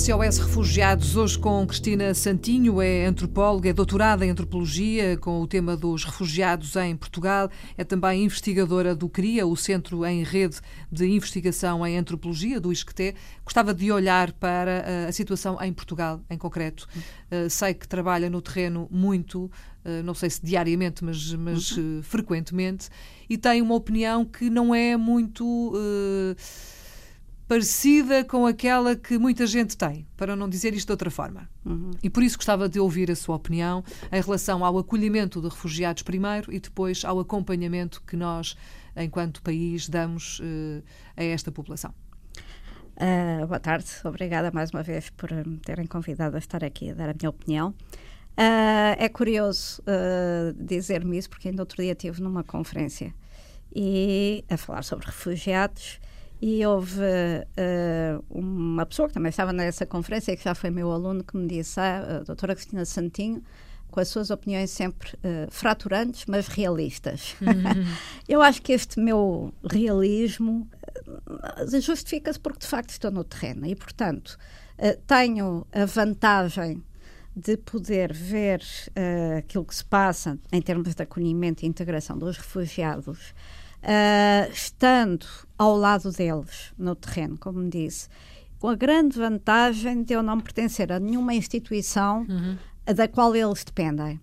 SOS Refugiados, hoje com Cristina Santinho, é antropóloga, é doutorada em antropologia com o tema dos refugiados em Portugal, é também investigadora do CRIA, o Centro em Rede de Investigação em Antropologia, do ISCTE. Gostava de olhar para eh, a situação em Portugal, em concreto. Eh, sei que trabalha no terreno muito, eh, não sei se diariamente, mas, mas uhum. frequentemente, e tem uma opinião que não é muito. Uh, parecida com aquela que muita gente tem, para não dizer isto de outra forma. Uhum. E por isso gostava de ouvir a sua opinião em relação ao acolhimento de refugiados primeiro e depois ao acompanhamento que nós, enquanto país, damos uh, a esta população. Uh, boa tarde, obrigada mais uma vez por me terem convidado a estar aqui a dar a minha opinião. Uh, é curioso dizer-me isso, porque ainda outro dia estive numa conferência e a falar sobre refugiados e houve uh, uma pessoa que também estava nessa conferência, que já foi meu aluno, que me disse, ah, a doutora Cristina Santinho, com as suas opiniões sempre uh, fraturantes, mas realistas. Uhum. Eu acho que este meu realismo uh, justifica-se porque, de facto, estou no terreno e, portanto, uh, tenho a vantagem de poder ver aquilo que se passa em termos de acolhimento e integração dos refugiados uh, estando ao lado deles no terreno, como disse, com a grande vantagem de eu não pertencer a nenhuma instituição uhum. da qual eles dependem.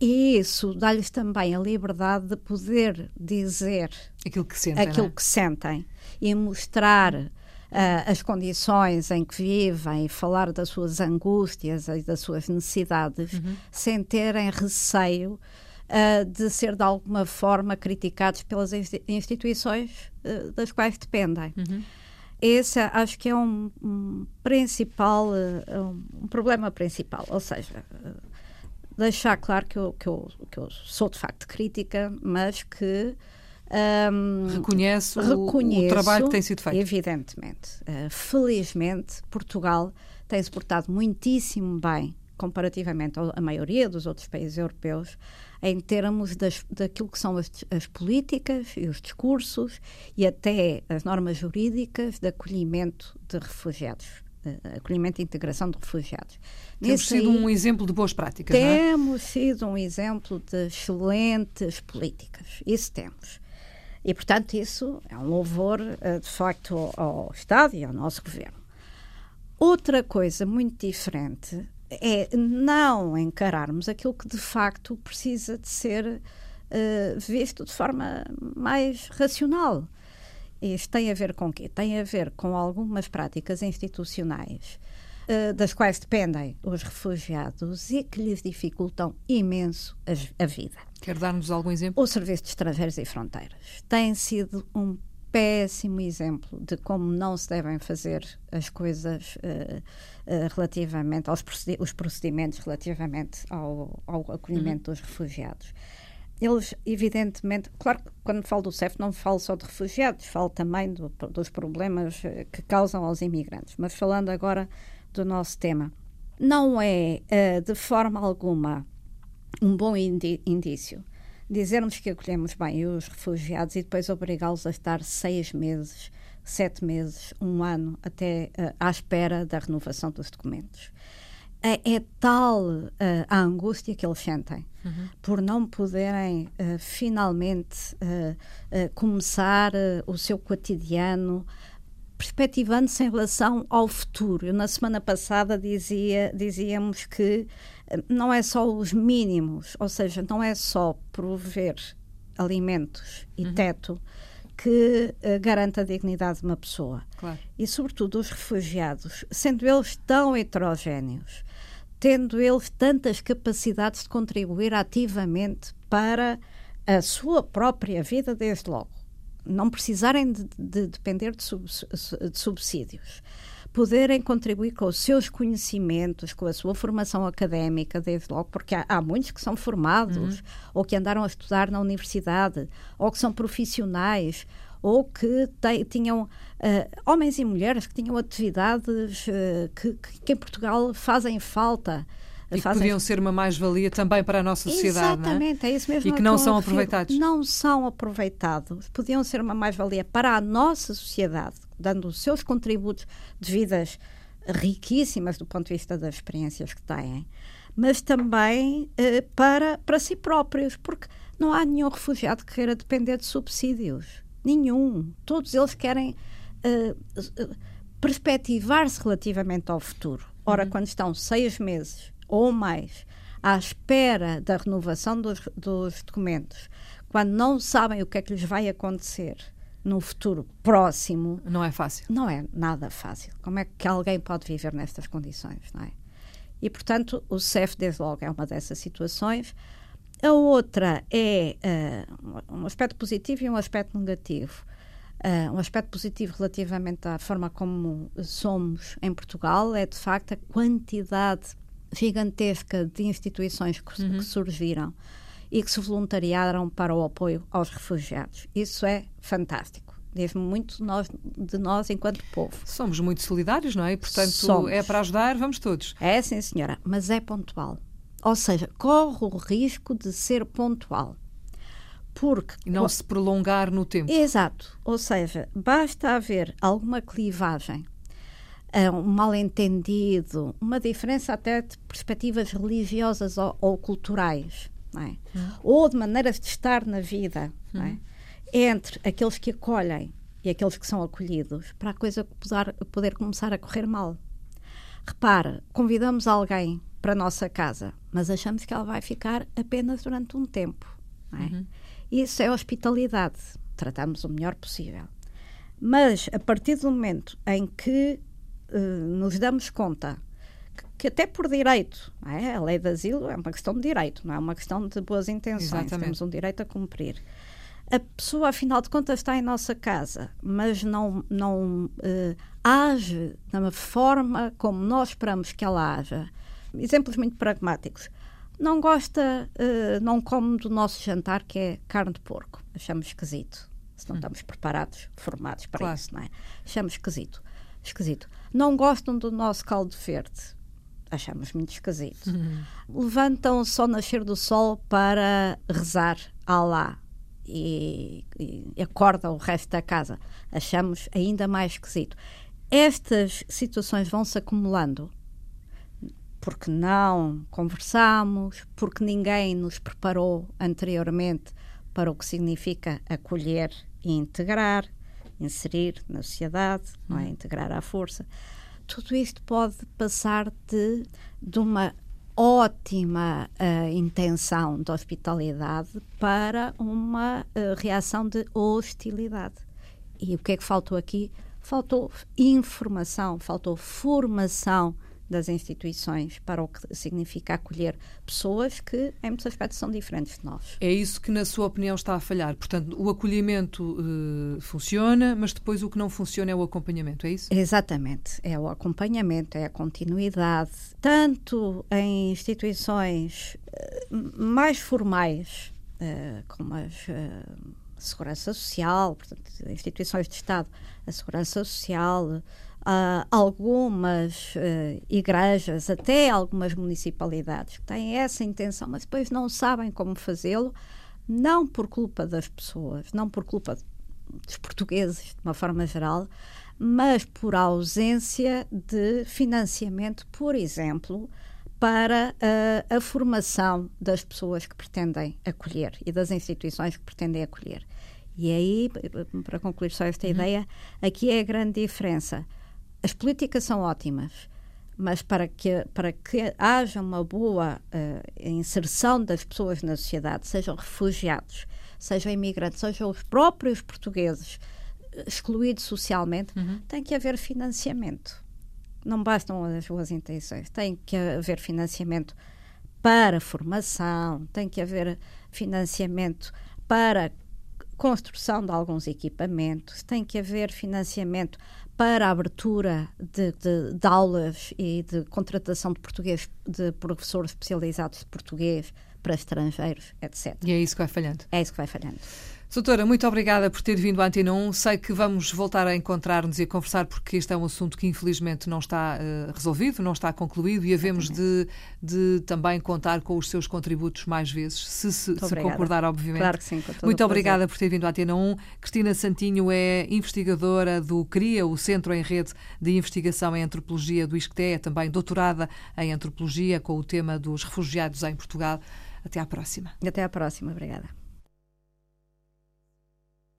E isso dá-lhes também a liberdade de poder dizer aquilo que sentem, aquilo é? que sentem e mostrar uh, as condições em que vivem e falar das suas angústias e das suas necessidades uhum. sem terem receio uh, de ser de alguma forma criticados pelas instituições uh, das quais dependem. Uhum. Esse acho que é um, um principal, uh, um problema principal, ou seja, deixar claro que eu, que, eu, que eu sou de facto crítica, mas que um, reconheço, reconheço, o, trabalho que tem sido feito. Evidentemente. Uh, felizmente, Portugal tem-se portado muitíssimo bem comparativamente à maioria dos outros países europeus, em termos das, daquilo que são as, as, políticas e os discursos e até as normas jurídicas de acolhimento de refugiados. acolhimento e integração de refugiados. Temos Nesse sido aí, um exemplo de boas práticas, Temos é? sido um exemplo de excelentes políticas. Isso temos. E, portanto, isso é um louvor, eh, de facto, ao Estado e ao nosso governo. Outra coisa muito diferente é não encararmos aquilo que de facto precisa de ser uh, visto de forma mais racional. Isto tem a ver com quê? Tem a ver com algumas práticas institucionais uh, das quais dependem os refugiados e que lhes dificultam imenso a, a vida. Quer dar-nos algum exemplo? O Serviço de Estrangeiros e Fronteiras tem sido um péssimo exemplo de como não se devem fazer as coisas uh, uh, relativamente aos procedi os procedimentos relativamente ao, ao acolhimento uhum. dos refugiados. Eles, evidentemente, claro que quando falo do CEF não falo só de refugiados, falo também do, dos problemas eh, que causam aos imigrantes. Mas falando agora do nosso tema, não é uh, de forma alguma um bom indício dizermos que acolhemos bem os refugiados e depois obrigá-los a estar seis meses, sete meses, um ano, até uh, à espera da renovação dos documentos. É, é tal uh, a angústia que eles sentem uhum. por não poderem uh, finalmente começar o seu cotidiano perspectivando-se em relação ao futuro. Na semana passada, dizia, dizíamos que eh, não é só os mínimos, ou seja, não é só prover alimentos e uhum. teto que uh, garanta a dignidade de uma pessoa. Claro. E, sobretudo, os refugiados, sendo eles tão heterogéneos, tendo eles tantas capacidades de contribuir ativamente para a sua própria vida, desde logo não precisarem de, de depender de, sub, de subsídios poderem contribuir com os seus conhecimentos, com a sua formação académica, desde logo, porque há, há muitos que são formados, uhum. ou que andaram a estudar na universidade, ou que são profissionais, ou que te, tinham uh, homens e mulheres que tinham atividades uh, que, que, em Portugal fazem falta. E fazem... podiam ser uma mais-valia também para a nossa sociedade, Exatamente, é? é isso mesmo. E que não são aproveitados. Não são aproveitados. Podiam ser uma mais-valia para a nossa sociedade, dando os seus contributos de vidas riquíssimas do ponto de vista das experiências que têm, mas também eh, para, para si próprios, porque não há nenhum refugiado que queira depender de subsídios. Nenhum. Todos eles querem uh, perspectivar-se relativamente ao futuro. Ora, uhum. quando estão seis meses ou mais à espera da renovação dos, dos documentos, quando não sabem o que é que lhes vai acontecer no futuro próximo. Não é fácil. Não é nada fácil. Como é que alguém pode viver nestas condições, não é? E, portanto, o CEF, desde logo, é uma dessas situações. A outra é uh, um aspecto positivo e um aspecto negativo. Uh, um aspecto positivo relativamente à forma como somos em Portugal é, de facto, a quantidade gigantesca de instituições que, uhum. que surgiram e que se voluntariaram para o apoio aos refugiados. Isso é fantástico diz muito de nós, de nós enquanto povo. Somos muito solidários, não é? E, portanto, Somos. é para ajudar, vamos todos. É, sim, senhora, mas é pontual. Ou seja, corre o risco de ser pontual. Porque. E não se prolongar no tempo. Exato. Ou seja, basta haver alguma clivagem, um mal-entendido, uma diferença até de perspectivas religiosas ou, ou culturais, é? hum. ou de maneiras de estar na vida, é? hum. é? entre aqueles que acolhem e aqueles que são acolhidos, para a coisa poder, poder começar a correr mal. Repara, convidamos alguém para a nossa casa, mas achamos que ela vai ficar apenas durante um tempo. É? Uhum. Isso é hospitalidade. Tratamos o melhor possível. Mas a partir do momento em que uh, nos damos conta que, que até por direito, é? a lei de asilo é uma questão de direito, não é uma questão de boas intenções, Exatamente. temos um direito a cumprir. A pessoa, afinal de contas, está em nossa casa, mas não, não uh, age da forma como nós esperamos que ela haja exemplos muito pragmáticos. Não gosta, uh, não come do nosso jantar, que é carne de porco. Achamos esquisito. Se não hum. estamos preparados, formados para claro. isso, não é? Achamos esquisito. Esquisito. Não gostam do nosso caldo verde. Achamos muito esquisito. Uhum. Levantam só nascer do sol para rezar a Allah e, e acordam o resto da casa. Achamos ainda mais esquisito. Estas situações vão se acumulando porque não conversamos, porque ninguém nos preparou anteriormente para o que significa acolher e integrar, inserir na sociedade, não é? Hum. integrar à força. Tudo isto pode passar de, de uma ótima uh, intenção de hospitalidade para uma uh, reação de hostilidade. E o que é que faltou aqui? Faltou informação, faltou formação das instituições para o que significa acolher pessoas que, em muitos aspectos, são diferentes de nós. É isso que, na sua opinião, está a falhar. Portanto, o acolhimento uh, funciona, mas depois o que não funciona é o acompanhamento, é isso? Exatamente. É o acompanhamento, é a continuidade, tanto em instituições uh, mais formais, uh, como as Segurança Social, portanto, instituições de Estado, a Segurança Social, Uh, algumas uh, igrejas, até algumas municipalidades, que têm essa intenção, mas depois não sabem como fazê-lo, não por culpa das pessoas, não por culpa dos portugueses, de uma forma geral, mas por ausência de financiamento, por exemplo, para uh, a formação das pessoas que pretendem acolher e das instituições que pretendem acolher. E aí, para concluir só esta uhum. ideia, aqui é a grande diferença as políticas são ótimas, mas para que, para que haja uma boa uh, inserção das pessoas na sociedade, sejam refugiados, sejam imigrantes, sejam os próprios portugueses eh, excluídos socialmente, uhum. tem que haver financiamento. Não bastam as boas intenções, tem que haver financiamento para formação, tem que haver financiamento para construção de alguns equipamentos, tem que haver financiamento para a abertura de, de, de, aulas e de contratação de português, de professores especializados de português para estrangeiros, etc. E é isso que vai falhando? É isso que vai falhando. Doutora, muito obrigada por ter vindo à Antena 1. Sei que vamos voltar a encontrar-nos e a conversar porque este é um assunto que infelizmente não está uh, resolvido, não está concluído e havemos de, de, também contar com os seus contributos mais vezes, se, se, se concordar, obviamente. Claro que sim. muito obrigada por ter vindo à Antena 1. Cristina Santinho é investigadora do CRIA, o Centro em Rede de Investigação em Antropologia do ISCTE, é também doutorada em Antropologia com o tema dos refugiados em Portugal. Até à próxima. Até à próxima. Obrigada.